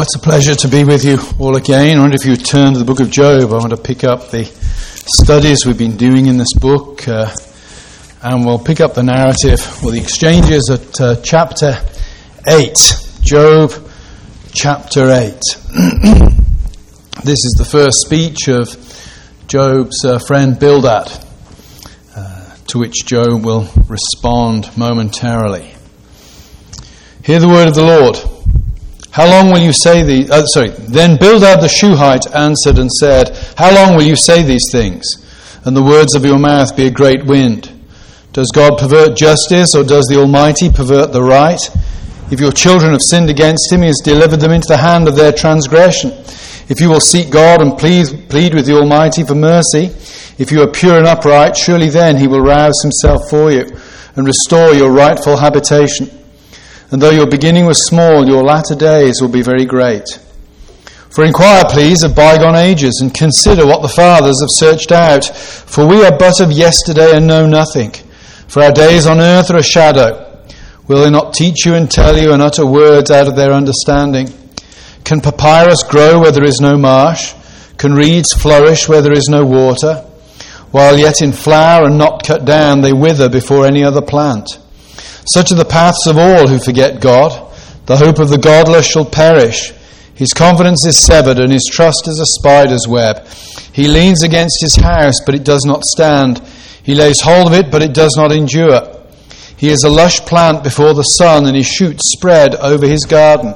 Well, it's a pleasure to be with you all again. I wonder if you turn to the book of Job. I want to pick up the studies we've been doing in this book, uh, and we'll pick up the narrative or the exchanges at uh, chapter 8. Job chapter 8. this is the first speech of Job's uh, friend Bildad, uh, to which Job will respond momentarily. Hear the word of the Lord. How long will you say these? Uh, sorry. Then Bildad the Shuhite answered and said, How long will you say these things? And the words of your mouth be a great wind. Does God pervert justice, or does the Almighty pervert the right? If your children have sinned against him, he has delivered them into the hand of their transgression. If you will seek God and plead, plead with the Almighty for mercy, if you are pure and upright, surely then he will rouse himself for you and restore your rightful habitation. And though your beginning was small, your latter days will be very great. For inquire, please, of bygone ages, and consider what the fathers have searched out. For we are but of yesterday and know nothing. For our days on earth are a shadow. Will they not teach you and tell you and utter words out of their understanding? Can papyrus grow where there is no marsh? Can reeds flourish where there is no water? While yet in flower and not cut down, they wither before any other plant. Such are the paths of all who forget God. The hope of the godless shall perish. His confidence is severed, and his trust is a spider's web. He leans against his house, but it does not stand. He lays hold of it, but it does not endure. He is a lush plant before the sun, and his shoots spread over his garden.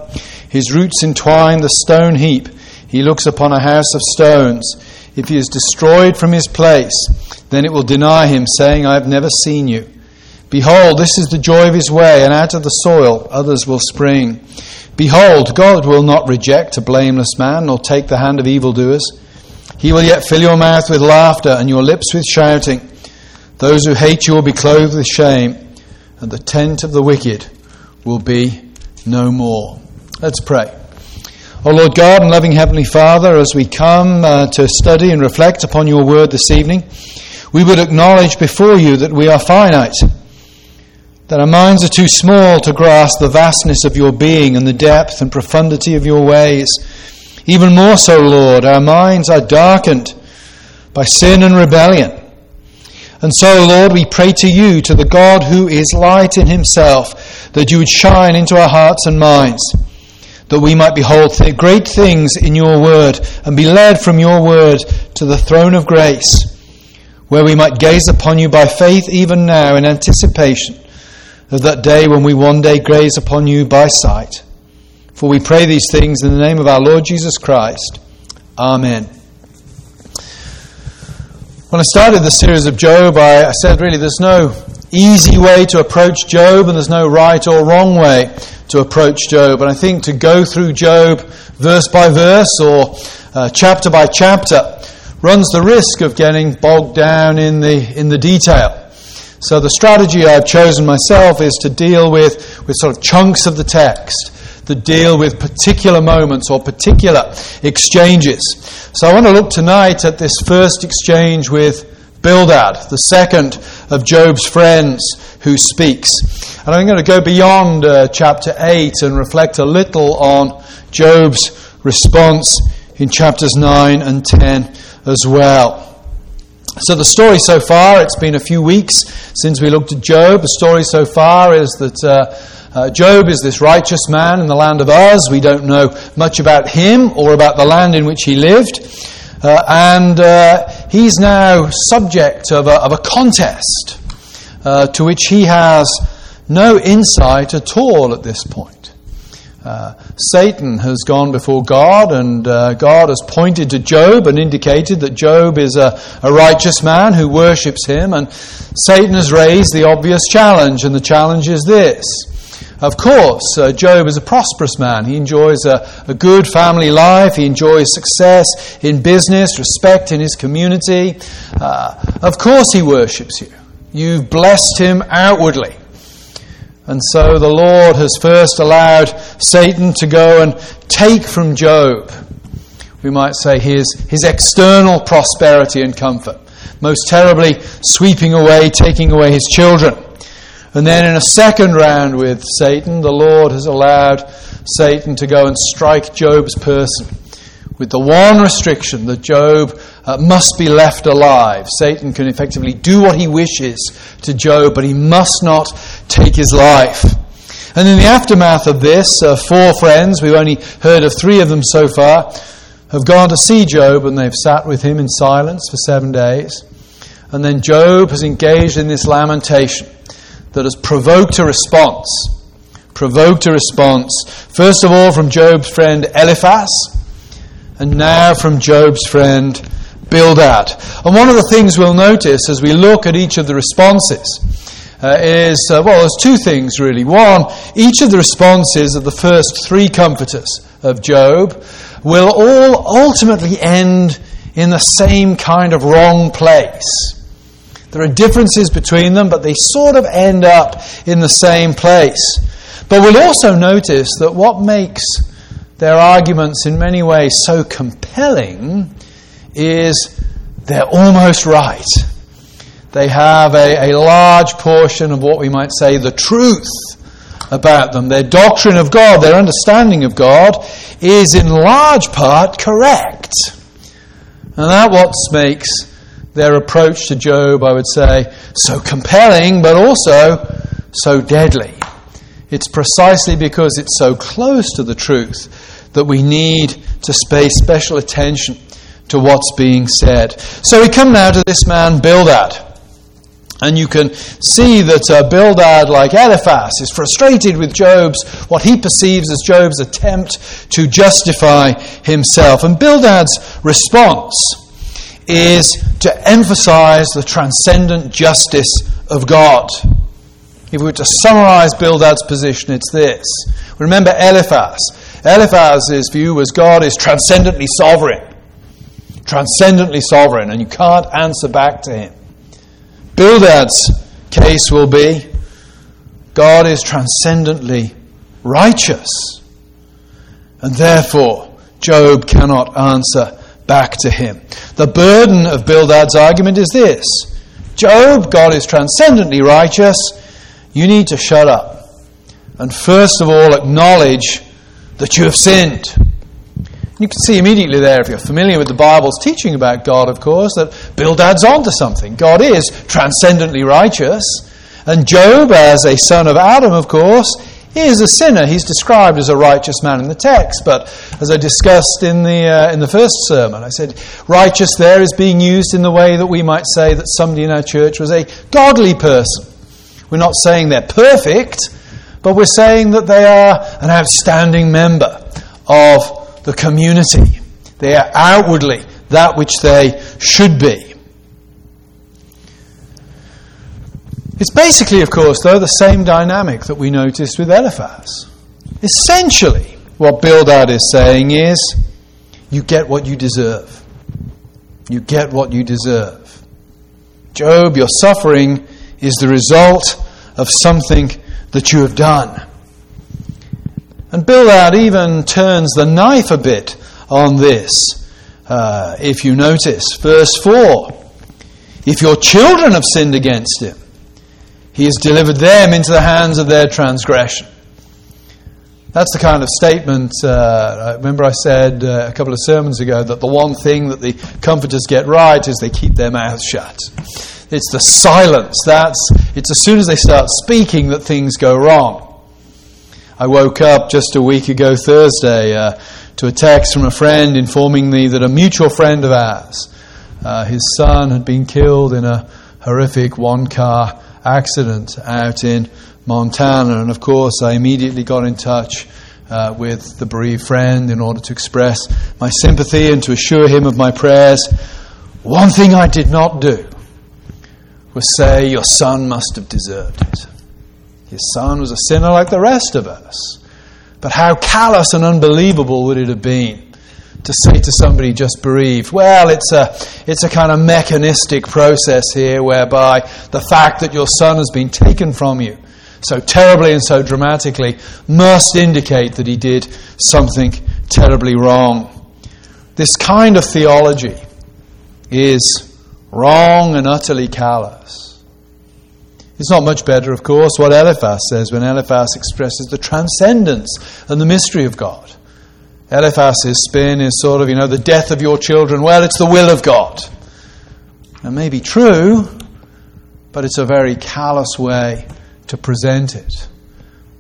His roots entwine the stone heap. He looks upon a house of stones. If he is destroyed from his place, then it will deny him, saying, I have never seen you. Behold, this is the joy of his way, and out of the soil others will spring. Behold, God will not reject a blameless man, nor take the hand of evildoers. He will yet fill your mouth with laughter, and your lips with shouting. Those who hate you will be clothed with shame, and the tent of the wicked will be no more. Let's pray. O oh Lord God and loving Heavenly Father, as we come uh, to study and reflect upon your word this evening, we would acknowledge before you that we are finite that our minds are too small to grasp the vastness of your being and the depth and profundity of your ways. Even more so, Lord, our minds are darkened by sin and rebellion. And so, Lord, we pray to you, to the God who is light in himself, that you would shine into our hearts and minds, that we might behold great things in your word and be led from your word to the throne of grace, where we might gaze upon you by faith even now in anticipation of that day when we one day gaze upon you by sight. For we pray these things in the name of our Lord Jesus Christ. Amen. When I started the series of Job, I, said really there's no easy way to approach Job and there's no right or wrong way to approach Job. And I think to go through Job verse by verse or uh, chapter by chapter runs the risk of getting bogged down in the, in the detail. So the strategy I've chosen myself is to deal with, with sort of chunks of the text that deal with particular moments or particular exchanges. So I want to look tonight at this first exchange with Bildad, the second of Job's friends who speaks. And I'm going to go beyond uh, chapter 8 and reflect a little on Job's response in chapters 9 and 10 as well. So, the story so far, it's been a few weeks since we looked at Job. The story so far is that uh, uh, Job is this righteous man in the land of Uz. We don't know much about him or about the land in which he lived. Uh, and uh, he's now subject of a, of a contest uh, to which he has no insight at all at this point. Uh, Satan has gone before God, and uh, God has pointed to Job and indicated that Job is a, a, righteous man who worships him. And Satan has raised the obvious challenge, and the challenge is this. Of course, uh, Job is a prosperous man. He enjoys a, a, good family life. He enjoys success in business, respect in his community. Uh, of course, he worships you. You've blessed him outwardly. And so the Lord has first allowed Satan to go and take from Job, we might say, his, his external prosperity and comfort, most terribly sweeping away, taking away his children. And then in a second round with Satan, the Lord has allowed Satan to go and strike Job's person with the one restriction that Job uh, must be left alive. Satan can effectively do what he wishes to Job, but he must not take his life. And in the aftermath of this, uh, four friends, we've only heard of three of them so far, have gone to see Job and they've sat with him in silence for seven days. And then Job has engaged in this lamentation that has provoked a response. Provoked a response, first of all, from Job's friend Eliphaz, and now from Job's friend Bildad. And one of the things we'll notice as we look at each of the responses uh, is, uh, well, there's two things really. One, each of the responses of the first three comforters of Job will all ultimately end in the same kind of wrong place. There are differences between them, but they sort of end up in the same place. But we'll also notice that what makes their arguments in many ways so compelling is they're almost right. They have a, a large portion of what we might say the truth about them. Their doctrine of God, their understanding of God, is in large part correct. And that what makes their approach to Job, I would say, so compelling, but also so deadly. It's precisely because it's so close to the truth that we need to pay special attention to what's being said. So we come now to this man, Bildad. And you can see that uh, Bildad, like Eliphaz, is frustrated with Job's, what he perceives as Job's attempt to justify himself. And Bildad's response is to emphasize the transcendent justice of God. If we were to summarize Bildad's position, it's this. Remember Eliphaz. Eliphaz's view was God is transcendently sovereign. Transcendently sovereign, and you can't answer back to him. Bildad's case will be God is transcendently righteous, and therefore Job cannot answer back to him. The burden of Bildad's argument is this Job, God is transcendently righteous. You need to shut up. And first of all, acknowledge that you have sinned. You can see immediately there, if you're familiar with the Bible's teaching about God, of course, that Bildad's onto something. God is transcendently righteous. And Job, as a son of Adam, of course, is a sinner. He's described as a righteous man in the text, but as I discussed in the, uh, in the first sermon, I said righteous there is being used in the way that we might say that somebody in our church was a godly person. We're not saying they're perfect, but we're saying that they are an outstanding member of the community. They are outwardly that which they should be. It's basically, of course, though, the same dynamic that we noticed with Eliphaz. Essentially, what Bildad is saying is you get what you deserve. You get what you deserve. Job, your suffering is the result of something that you have done. And Bildad even turns the knife a bit on this. Uh, if you notice, verse 4 If your children have sinned against him, he has delivered them into the hands of their transgression. That's the kind of statement. Uh, remember, I said uh, a couple of sermons ago that the one thing that the comforters get right is they keep their mouths shut. It's the silence. That's it's as soon as they start speaking that things go wrong. I woke up just a week ago Thursday uh, to a text from a friend informing me that a mutual friend of ours, uh, his son had been killed in a horrific one-car accident out in Montana. And of course, I immediately got in touch uh, with the bereaved friend in order to express my sympathy and to assure him of my prayers. One thing I did not do was say, Your son must have deserved it. His son was a sinner like the rest of us. But how callous and unbelievable would it have been to say to somebody just bereaved, well, it's a, it's a kind of mechanistic process here whereby the fact that your son has been taken from you so terribly and so dramatically must indicate that he did something terribly wrong. This kind of theology is wrong and utterly callous. It's not much better, of course, what Eliphaz says when Eliphaz expresses the transcendence and the mystery of God. Eliphaz's spin is sort of, you know, the death of your children. Well, it's the will of God. That may be true, but it's a very callous way to present it.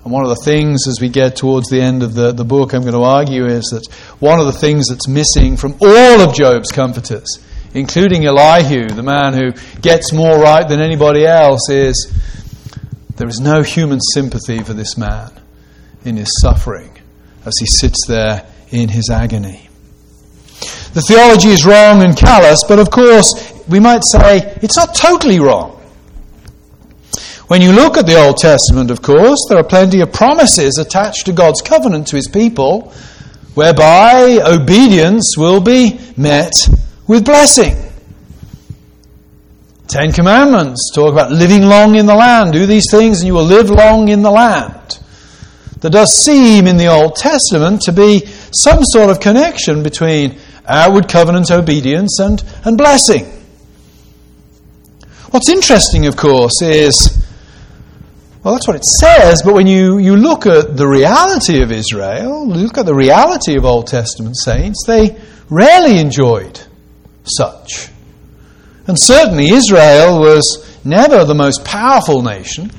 And one of the things as we get towards the end of the, the book, I'm going to argue, is that one of the things that's missing from all of Job's comforters including Elihu, the man who gets more right than anybody else, is there is no human sympathy for this man in his suffering as he sits there in his agony. The theology is wrong and callous, but of course, we might say it's not totally wrong. When you look at the Old Testament, of course, there are plenty of promises attached to God's covenant to his people, whereby obedience will be met with blessing. Ten Commandments talk about living long in the land. Do these things and you will live long in the land. There does seem in the Old Testament to be some sort of connection between outward covenant obedience and, and blessing. What's interesting, of course, is well, that's what it says, but when you, you look at the reality of Israel, look at the reality of Old Testament saints, they rarely enjoyed such. And certainly Israel was never the most powerful nation.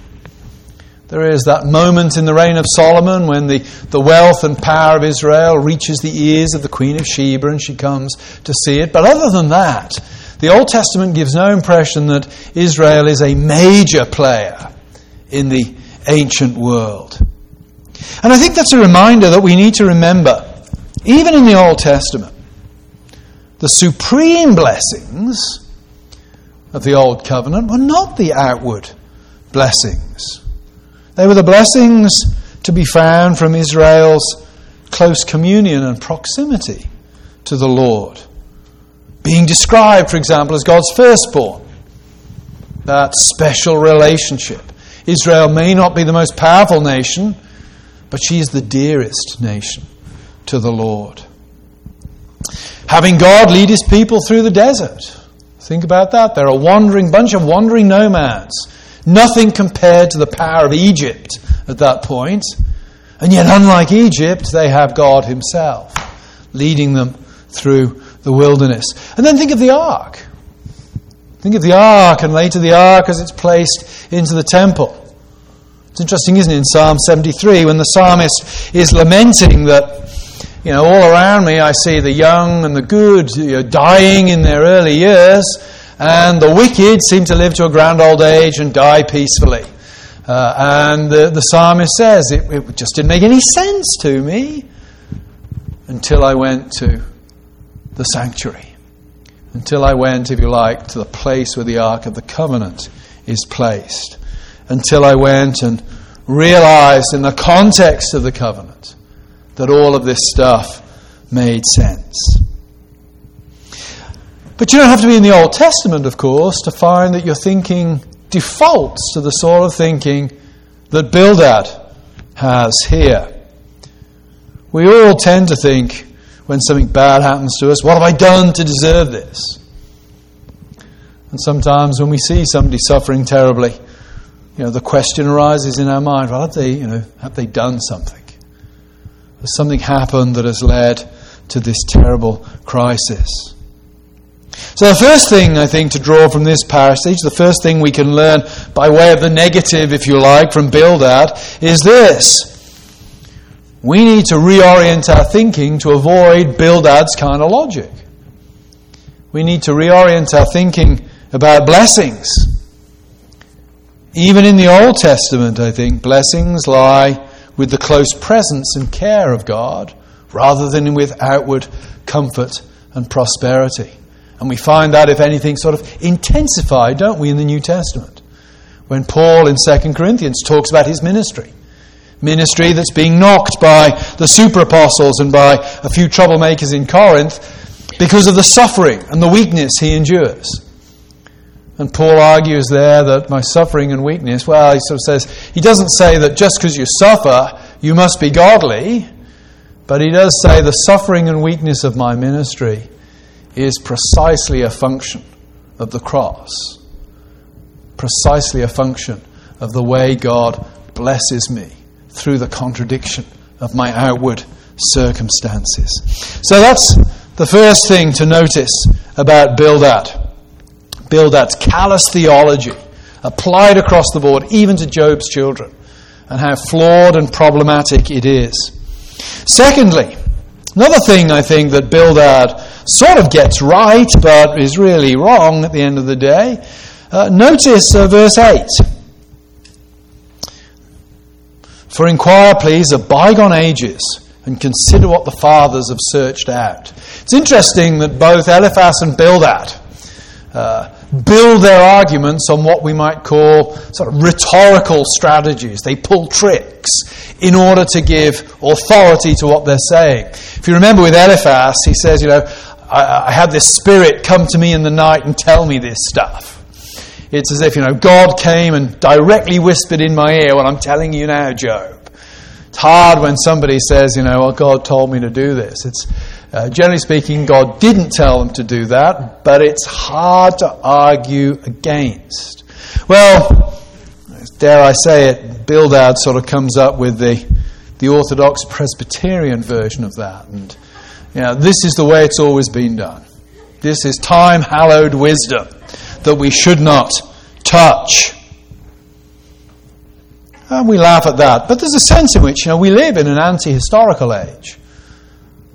There is that moment in the reign of Solomon when the, the wealth and power of Israel reaches the ears of the Queen of Sheba and she comes to see it. But other than that, the Old Testament gives no impression that Israel is a major player in the ancient world. And I think that's a reminder that we need to remember, even in the Old Testament, the supreme blessings of the Old Covenant were not the outward blessings. They were the blessings to be found from Israel's close communion and proximity to the Lord. Being described, for example, as God's firstborn. That special relationship. Israel may not be the most powerful nation, but she is the dearest nation to the Lord. Having God lead his people through the desert. Think about that. They're a wandering bunch of wandering nomads. Nothing compared to the power of Egypt at that point. And yet, unlike Egypt, they have God Himself leading them through the wilderness. And then think of the ark. Think of the ark, and later the ark as it's placed into the temple. It's interesting, isn't it, in Psalm 73, when the psalmist is lamenting that you know, all around me I see the young and the good you know, dying in their early years, and the wicked seem to live to a grand old age and die peacefully. Uh, and the, the psalmist says, it, it just didn't make any sense to me until I went to the sanctuary. Until I went, if you like, to the place where the Ark of the Covenant is placed. Until I went and realized in the context of the covenant that all of this stuff made sense. But you don't have to be in the Old Testament, of course, to find that your thinking defaults to the sort of thinking that Bildad has here. We all tend to think when something bad happens to us, what have I done to deserve this? And sometimes when we see somebody suffering terribly, you know, the question arises in our mind, well, have they, you know, have they done something? Has something happened that has led to this terrible crisis? So, the first thing I think to draw from this passage, the first thing we can learn by way of the negative, if you like, from Bildad, is this. We need to reorient our thinking to avoid Bildad's kind of logic. We need to reorient our thinking about blessings. Even in the Old Testament, I think, blessings lie with the close presence and care of God rather than with outward comfort and prosperity. And we find that, if anything, sort of intensified, don't we, in the New Testament? When Paul in 2 Corinthians talks about his ministry. Ministry that's being knocked by the super apostles and by a few troublemakers in Corinth because of the suffering and the weakness he endures. And Paul argues there that my suffering and weakness, well, he sort of says, he doesn't say that just because you suffer, you must be godly, but he does say the suffering and weakness of my ministry is precisely a function of the cross. Precisely a function of the way God blesses me through the contradiction of my outward circumstances. So that's the first thing to notice about Bildad. Bildad's callous theology applied across the board, even to Job's children, and how flawed and problematic it is. Secondly, another thing I think that Bildad sort of gets right, but is really wrong at the end of the day. Uh, notice uh, verse 8. For inquire, please, of bygone ages and consider what the fathers have searched out. It's interesting that both Eliphaz and Bildad uh, build their arguments on what we might call sort of rhetorical strategies. They pull tricks in order to give authority to what they're saying. If you remember with Eliphaz, he says, you know, I, I had this spirit come to me in the night and tell me this stuff. It's as if, you know, God came and directly whispered in my ear what I'm telling you now, Job. It's hard when somebody says, you know, well, God told me to do this. It's uh, generally speaking, God didn't tell them to do that, but it's hard to argue against. Well, dare I say it, Bildad sort of comes up with the, the Orthodox Presbyterian version of that. And, you know, this is the way it's always been done. This is time hallowed wisdom that we should not touch. And we laugh at that. But there's a sense in which you know, we live in an anti historical age.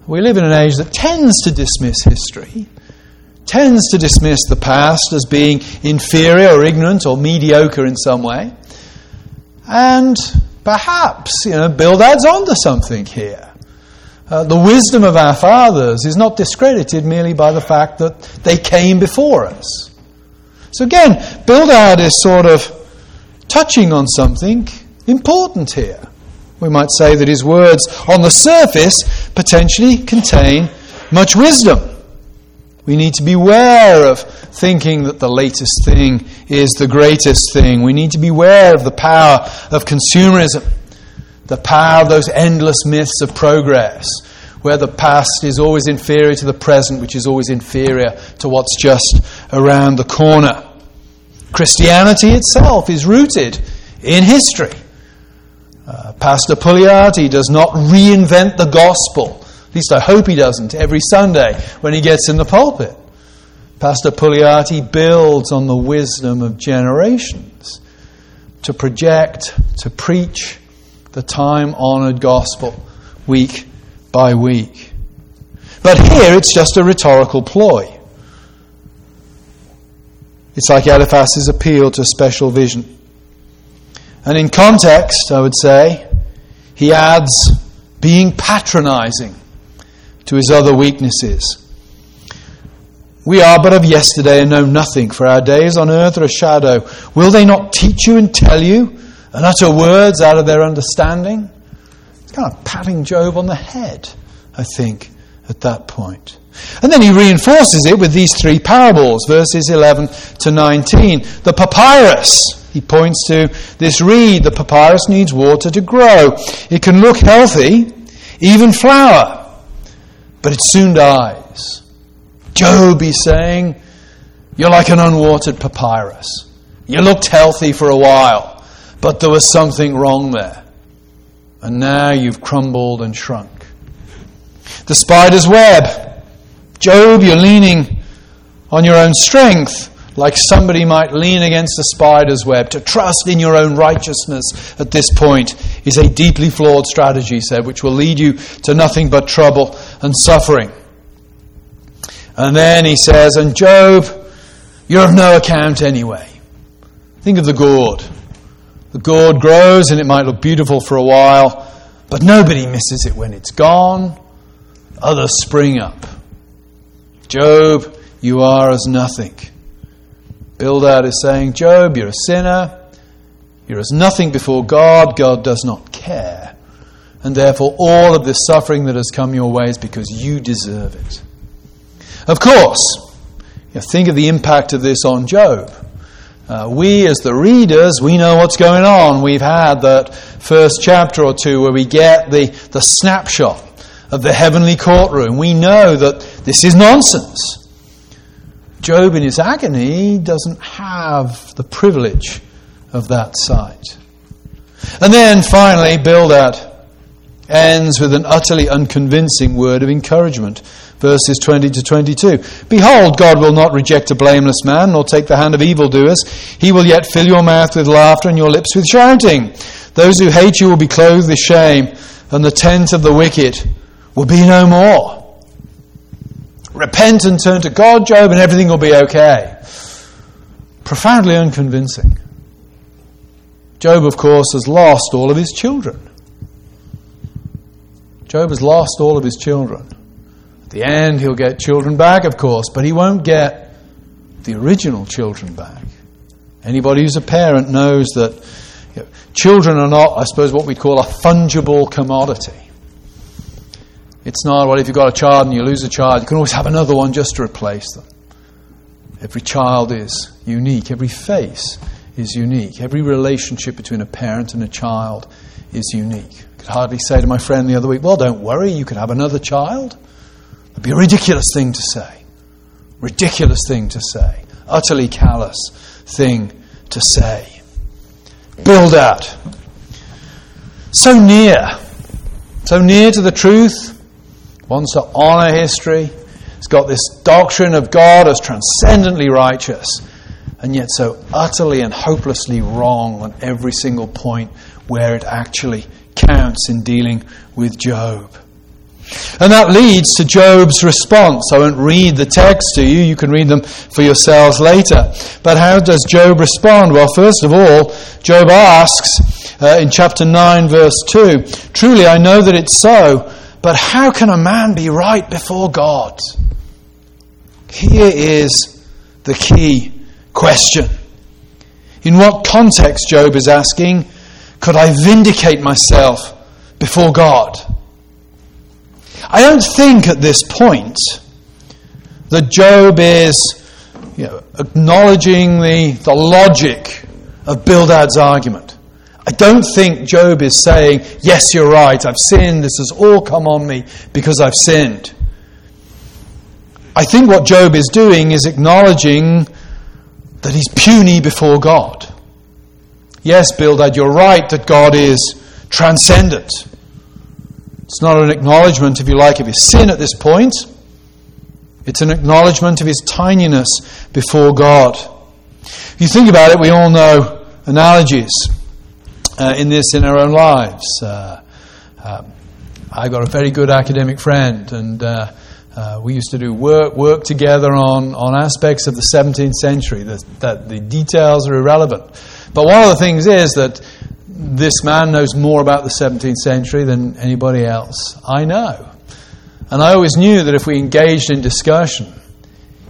We live in an age that tends to dismiss history, tends to dismiss the past as being inferior or ignorant or mediocre in some way. And perhaps, you know, Bildad's onto something here. Uh, the wisdom of our fathers is not discredited merely by the fact that they came before us. So again, Bildad is sort of touching on something important here. We might say that his words on the surface potentially contain much wisdom. We need to beware of thinking that the latest thing is the greatest thing. We need to beware of the power of consumerism, the power of those endless myths of progress, where the past is always inferior to the present, which is always inferior to what's just around the corner. Christianity itself is rooted in history. Uh, Pastor Pugliarti does not reinvent the gospel. At least I hope he doesn't every Sunday when he gets in the pulpit. Pastor Pugliarti builds on the wisdom of generations to project, to preach the time honored gospel week by week. But here it's just a rhetorical ploy. It's like Eliphaz's appeal to special vision. And in context, I would say, he adds being patronizing to his other weaknesses. We are but of yesterday and know nothing, for our days on earth are a shadow. Will they not teach you and tell you and utter words out of their understanding? Kind of patting Job on the head, I think, at that point. And then he reinforces it with these three parables, verses 11 to 19. The papyrus, he points to this reed. The papyrus needs water to grow. It can look healthy, even flower, but it soon dies. Job, he's saying, you're like an unwatered papyrus. You looked healthy for a while, but there was something wrong there. And now you've crumbled and shrunk. The spider's web. Job, you're leaning on your own strength, like somebody might lean against a spider's web. To trust in your own righteousness at this point is a deeply flawed strategy, said, which will lead you to nothing but trouble and suffering. And then he says, And Job, you're of no account anyway. Think of the gourd. The gourd grows and it might look beautiful for a while, but nobody misses it when it's gone. Others spring up. Job, you are as nothing. Bildad is saying, Job, you're a sinner. You're as nothing before God. God does not care. And therefore, all of this suffering that has come your way is because you deserve it. Of course, you think of the impact of this on Job. Uh, we, as the readers, we know what's going on. We've had that first chapter or two where we get the, the snapshot of the heavenly courtroom. We know that this is nonsense. Job, in his agony, doesn't have the privilege of that sight. And then finally, Bildad ends with an utterly unconvincing word of encouragement. Verses 20 to 22. Behold, God will not reject a blameless man, nor take the hand of evildoers. He will yet fill your mouth with laughter and your lips with shouting. Those who hate you will be clothed with shame, and the tent of the wicked will be no more. Repent and turn to God, Job, and everything will be okay. Profoundly unconvincing. Job, of course, has lost all of his children. Job has lost all of his children. At the end, he'll get children back, of course, but he won't get the original children back. Anybody who's a parent knows that you know, children are not, I suppose, what we'd call a fungible commodity. It's not, well, if you've got a child and you lose a child, you can always have another one just to replace them. Every child is unique. Every face is unique. Every relationship between a parent and a child is unique. I could hardly say to my friend the other week, Well, don't worry, you could have another child. It'd be a ridiculous thing to say. Ridiculous thing to say. Utterly callous thing to say. Bildad. So near. So near to the truth. Wants to honor history. It's got this doctrine of God as transcendently righteous and yet so utterly and hopelessly wrong on every single point where it actually counts in dealing with Job. And that leads to Job's response. I won't read the text to you, you can read them for yourselves later. But how does Job respond? Well, first of all, Job asks uh, in chapter 9, verse 2 Truly I know that it's so, but how can a man be right before God? Here is the key question. In what context, Job is asking, could I vindicate myself before God? I don't think at this point that Job is you know, acknowledging the, the logic of Bildad's argument. I don't think Job is saying, Yes, you're right, I've sinned, this has all come on me because I've sinned. I think what Job is doing is acknowledging that he's puny before God. Yes, Bildad, you're right that God is transcendent. It's not an acknowledgement, if you like, of his sin at this point. It's an acknowledgement of his tininess before God. If you think about it, we all know analogies uh, in this in our own lives. Uh, uh, I've got a very good academic friend, and uh, uh, we used to do work, work together on, on aspects of the 17th century that, that the details are irrelevant. But one of the things is that this man knows more about the 17th century than anybody else I know. And I always knew that if we engaged in discussion,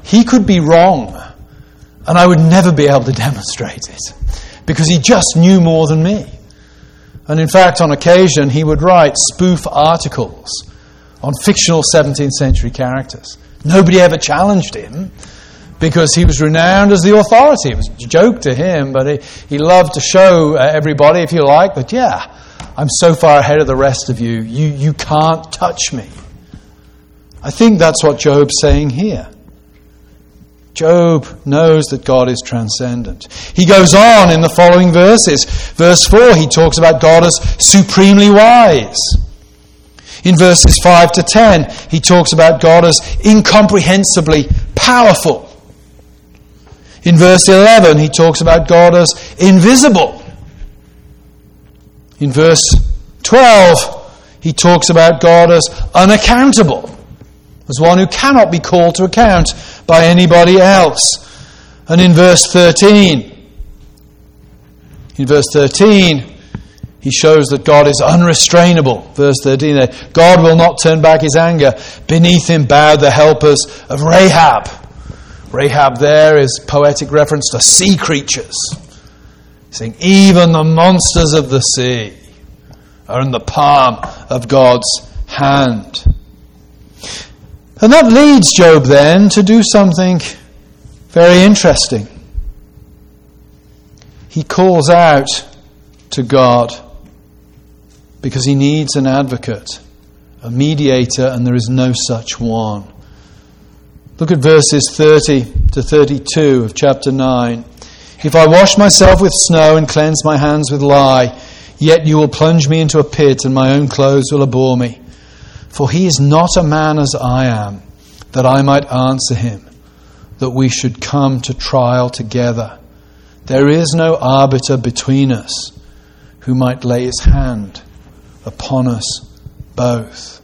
he could be wrong, and I would never be able to demonstrate it because he just knew more than me. And in fact, on occasion, he would write spoof articles on fictional 17th century characters. Nobody ever challenged him because he was renowned as the authority. It was a joke to him, but he, he loved to show uh, everybody, if you like, that, yeah, I'm so far ahead of the rest of you, you, you can't touch me. I think that's what Job's saying here. Job knows that God is transcendent. He goes on in the following verses. Verse 4, he talks about God as supremely wise. In verses 5 to 10, he talks about God as incomprehensibly powerful. In verse 11, he talks about God as invisible. In verse 12, he talks about God as unaccountable, as one who cannot be called to account by anybody else. And in verse 13, in verse 13, he shows that God is unrestrainable. Verse 13 there, God will not turn back his anger. Beneath him bowed the helpers of Rahab. Rahab there is poetic reference to sea creatures. Saying, even the monsters of the sea are in the palm of God's hand. And that leads Job then to do something very interesting. He calls out to God because he needs an advocate, a mediator, and there is no such one. Look at verses 30 to 32 of chapter 9. If I wash myself with snow and cleanse my hands with lye, yet you will plunge me into a pit, and my own clothes will abhor me. For he is not a man as I am, that I might answer him, that we should come to trial together. There is no arbiter between us who might lay his hand upon us both.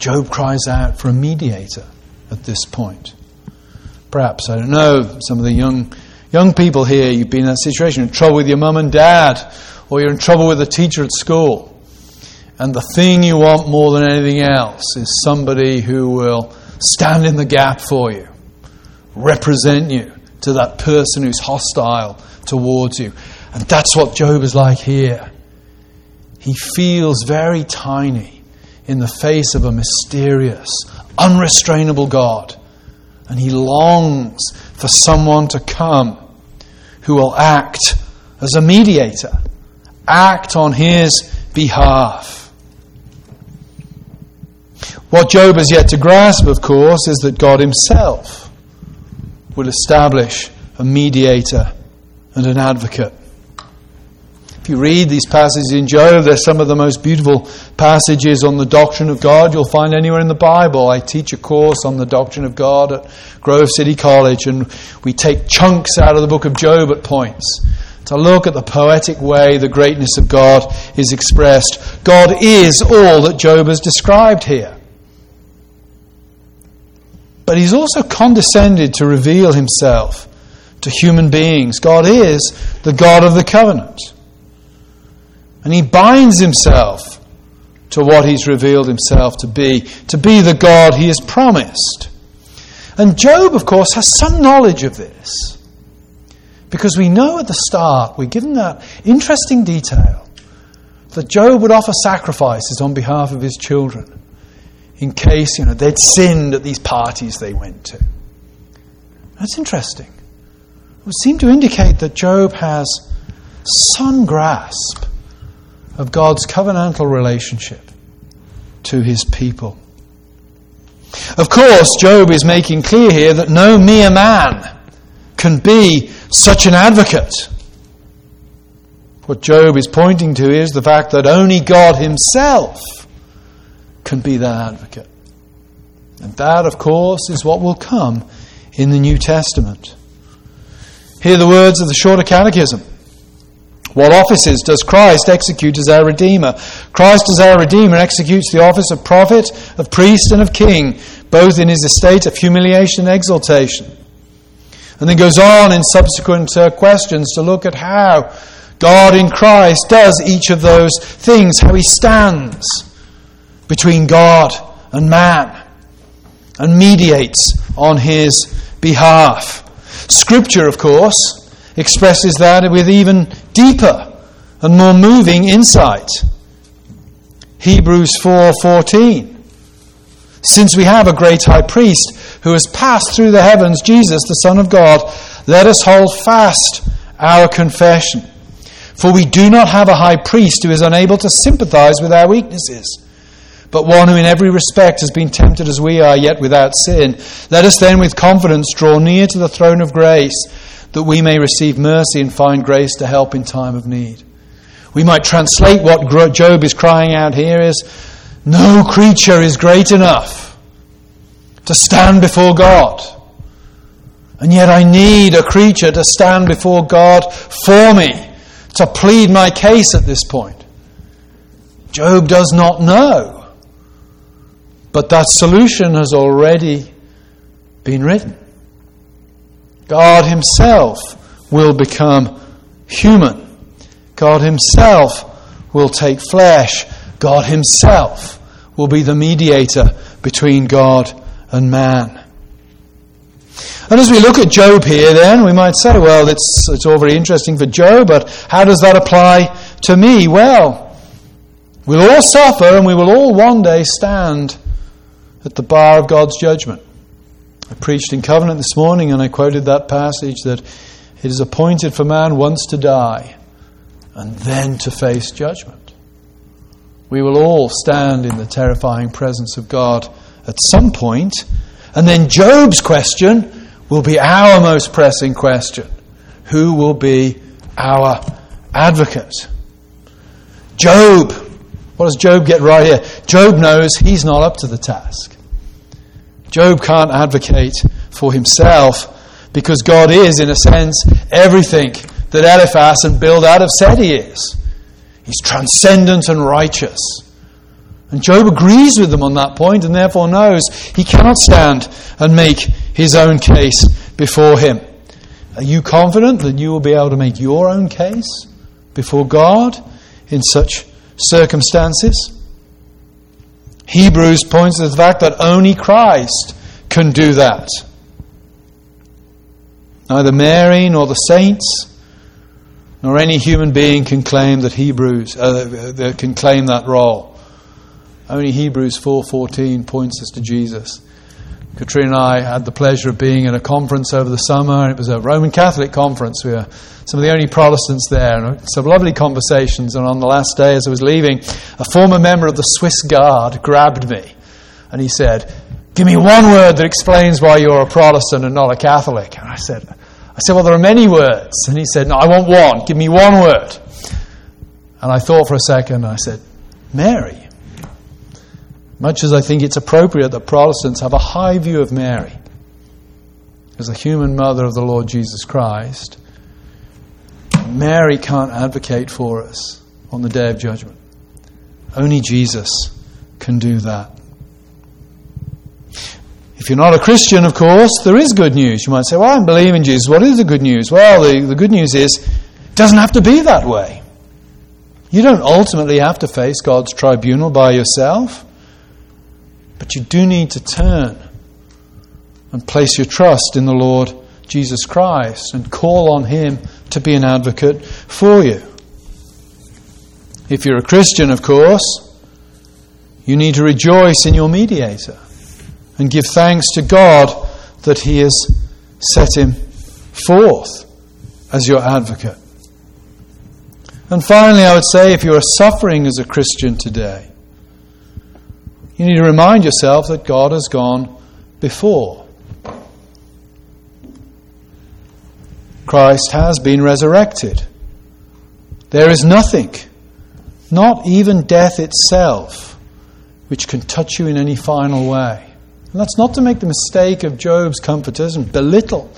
Job cries out for a mediator at this point. Perhaps, I don't know, some of the young, young people here, you've been in that situation, in trouble with your mum and dad, or you're in trouble with a teacher at school. And the thing you want more than anything else is somebody who will stand in the gap for you, represent you to that person who's hostile towards you. And that's what Job is like here. He feels very tiny in the face of a mysterious, unrestrainable God. And he longs for someone to come who will act as a mediator, act on his behalf. What Job has yet to grasp, of course, is that God himself will establish a mediator and an advocate. If you read these passages in Job, they're some of the most beautiful passages on the doctrine of God you'll find anywhere in the Bible. I teach a course on the doctrine of God at Grove City College, and we take chunks out of the book of Job at points to look at the poetic way the greatness of God is expressed. God is all that Job has described here. But he's also condescended to reveal himself to human beings. God is the God of the covenant. And he binds himself to what he's revealed himself to be, to be the God he has promised. And Job, of course, has some knowledge of this. Because we know at the start, we're given that interesting detail that Job would offer sacrifices on behalf of his children in case you know they'd sinned at these parties they went to. That's interesting. It would seem to indicate that Job has some grasp of God's covenantal relationship to his people. Of course, Job is making clear here that no mere man can be such an advocate. What Job is pointing to is the fact that only God Himself can be that advocate. And that, of course, is what will come in the New Testament. Hear the words of the Shorter Catechism. What offices does Christ execute as our Redeemer? Christ as our Redeemer executes the office of prophet, of priest, and of king, both in his estate of humiliation and exaltation. And then goes on in subsequent uh, questions to look at how God in Christ does each of those things, how he stands between God and man and mediates on his behalf. Scripture, of course, expresses that with even deeper and more moving insight. Hebrews 4:14 Since we have a great high priest who has passed through the heavens, Jesus the Son of God, let us hold fast our confession. For we do not have a high priest who is unable to sympathize with our weaknesses, but one who in every respect has been tempted as we are, yet without sin. Let us then with confidence draw near to the throne of grace that we may receive mercy and find grace to help in time of need. We might translate what Job is crying out here is no creature is great enough to stand before God. And yet I need a creature to stand before God for me, to plead my case at this point. Job does not know. But that solution has already been written. God Himself will become human. God Himself will take flesh. God Himself will be the mediator between God and man. And as we look at Job here, then, we might say, well, it's, it's all very interesting for Job, but how does that apply to me? Well, we'll all suffer and we will all one day stand at the bar of God's judgment. I preached in Covenant this morning and I quoted that passage that it is appointed for man once to die and then to face judgment. We will all stand in the terrifying presence of God at some point, and then Job's question will be our most pressing question who will be our advocate. Job. What does Job get right here? Job knows he's not up to the task. Job can't advocate for himself because God is, in a sense, everything that Eliphaz and Bildad have said he is. He's transcendent and righteous. And Job agrees with them on that point and therefore knows he cannot stand and make his own case before him. Are you confident that you will be able to make your own case before God in such circumstances? Hebrews points to the fact that only Christ can do that. Neither Mary nor the saints nor any human being can claim that Hebrews uh, can claim that role. Only Hebrews 4:14 points us to Jesus. Katrina and I had the pleasure of being in a conference over the summer. It was a Roman Catholic conference. We were some of the only Protestants there, and some lovely conversations. And on the last day, as I was leaving, a former member of the Swiss Guard grabbed me, and he said, "Give me one word that explains why you're a Protestant and not a Catholic." And I said, "I said, well, there are many words." And he said, "No, I want one. Give me one word." And I thought for a second, and I said, "Mary." Much as I think it's appropriate that Protestants have a high view of Mary as the human mother of the Lord Jesus Christ, Mary can't advocate for us on the day of judgment. Only Jesus can do that. If you're not a Christian, of course, there is good news. You might say, Well, I don't believe in Jesus. What is the good news? Well, the, the good news is it doesn't have to be that way. You don't ultimately have to face God's tribunal by yourself. But you do need to turn and place your trust in the Lord Jesus Christ and call on Him to be an advocate for you. If you're a Christian, of course, you need to rejoice in your mediator and give thanks to God that He has set Him forth as your advocate. And finally, I would say if you are suffering as a Christian today, you need to remind yourself that God has gone before. Christ has been resurrected. There is nothing, not even death itself, which can touch you in any final way. And that's not to make the mistake of Job's comforters and belittle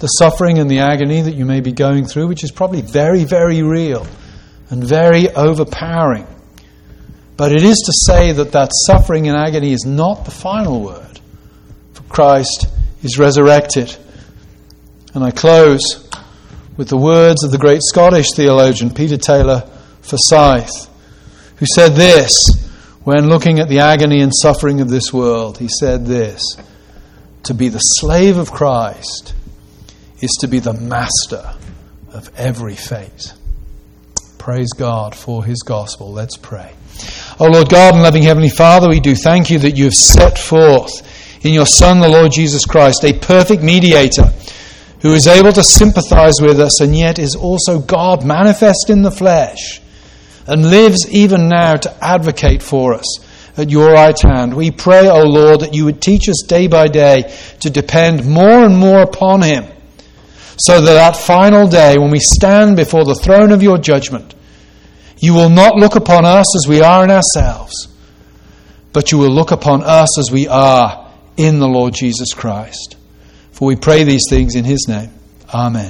the suffering and the agony that you may be going through, which is probably very, very real and very overpowering. But it is to say that that suffering and agony is not the final word, for Christ is resurrected. And I close with the words of the great Scottish theologian Peter Taylor Forsyth, who said this when looking at the agony and suffering of this world. He said this To be the slave of Christ is to be the master of every fate. Praise God for his gospel. Let's pray. O Lord God and loving Heavenly Father, we do thank you that you have set forth in your Son, the Lord Jesus Christ, a perfect mediator who is able to sympathize with us and yet is also God manifest in the flesh and lives even now to advocate for us at your right hand. We pray, O Lord, that you would teach us day by day to depend more and more upon him so that that final day when we stand before the throne of your judgment, you will not look upon us as we are in ourselves, but you will look upon us as we are in the Lord Jesus Christ. For we pray these things in his name. Amen.